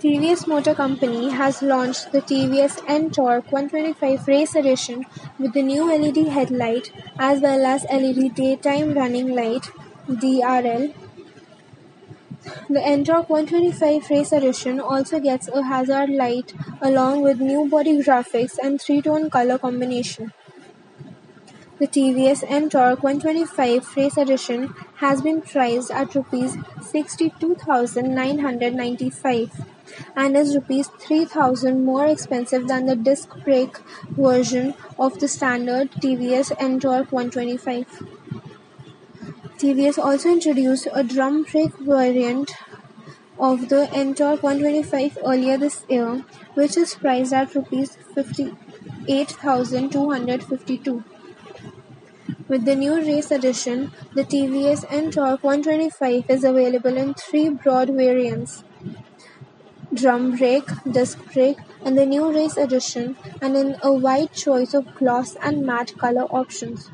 TVS Motor Company has launched the TVS NTorq 125 Race Edition with the new LED headlight as well as LED daytime running light (DRL). The NTorq 125 Race Edition also gets a hazard light along with new body graphics and three-tone color combination. The TVS NTorq 125 Race Edition has been priced at Rs 62,995 and is rupees 3,000 more expensive than the disc brake version of the standard TVS NTorq 125. TVS also introduced a drum brake variant of the NTorq 125 earlier this year, which is priced at rupees 58,252. With the new race edition, the TVS NTorq 125 is available in three broad variants: drum brake, disc brake, and the new race edition, and in a wide choice of gloss and matte color options.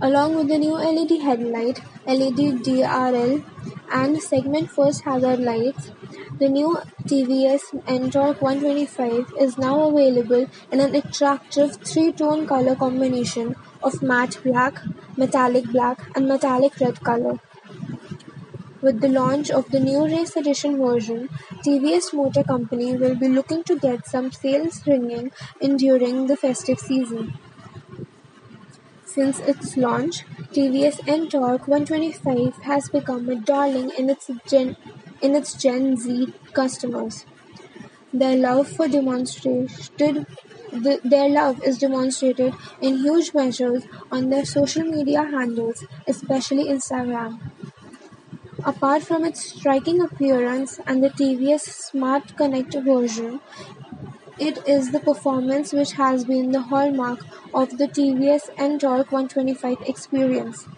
Along with the new LED headlight, LED DRL, and segment first hazard lights, the new TVS NTorq 125 is now available in an attractive three-tone color combination of matte black, metallic black, and metallic red color. With the launch of the new race edition version, TVS Motor Company will be looking to get some sales ringing in during the festive season. Since its launch, TVS NTorq 125 has become a darling in its Gen in its Gen Z customers. Their love for demonstrated the, their love is demonstrated in huge measures on their social media handles, especially Instagram. Apart from its striking appearance and the TVS Smart Connect version, it is the performance which has been the hallmark of the TVS NTorq 125 experience.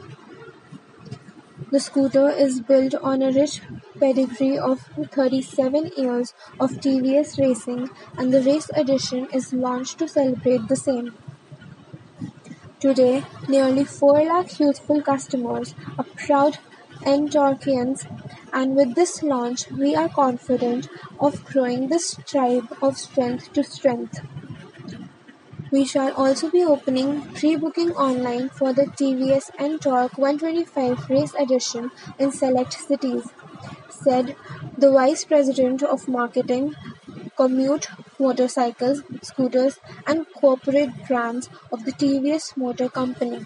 The scooter is built on a rich pedigree of thirty-seven years of TVS racing and the race edition is launched to celebrate the same. Today, nearly four lakh youthful customers are proud N-Torquians and with this launch we are confident of growing this tribe of strength to strength. We shall also be opening pre-booking online for the TVS NTorq 125 Race Edition in select cities, said the Vice President of Marketing, Commute Motorcycles, Scooters and Corporate Brands of the TVS Motor Company.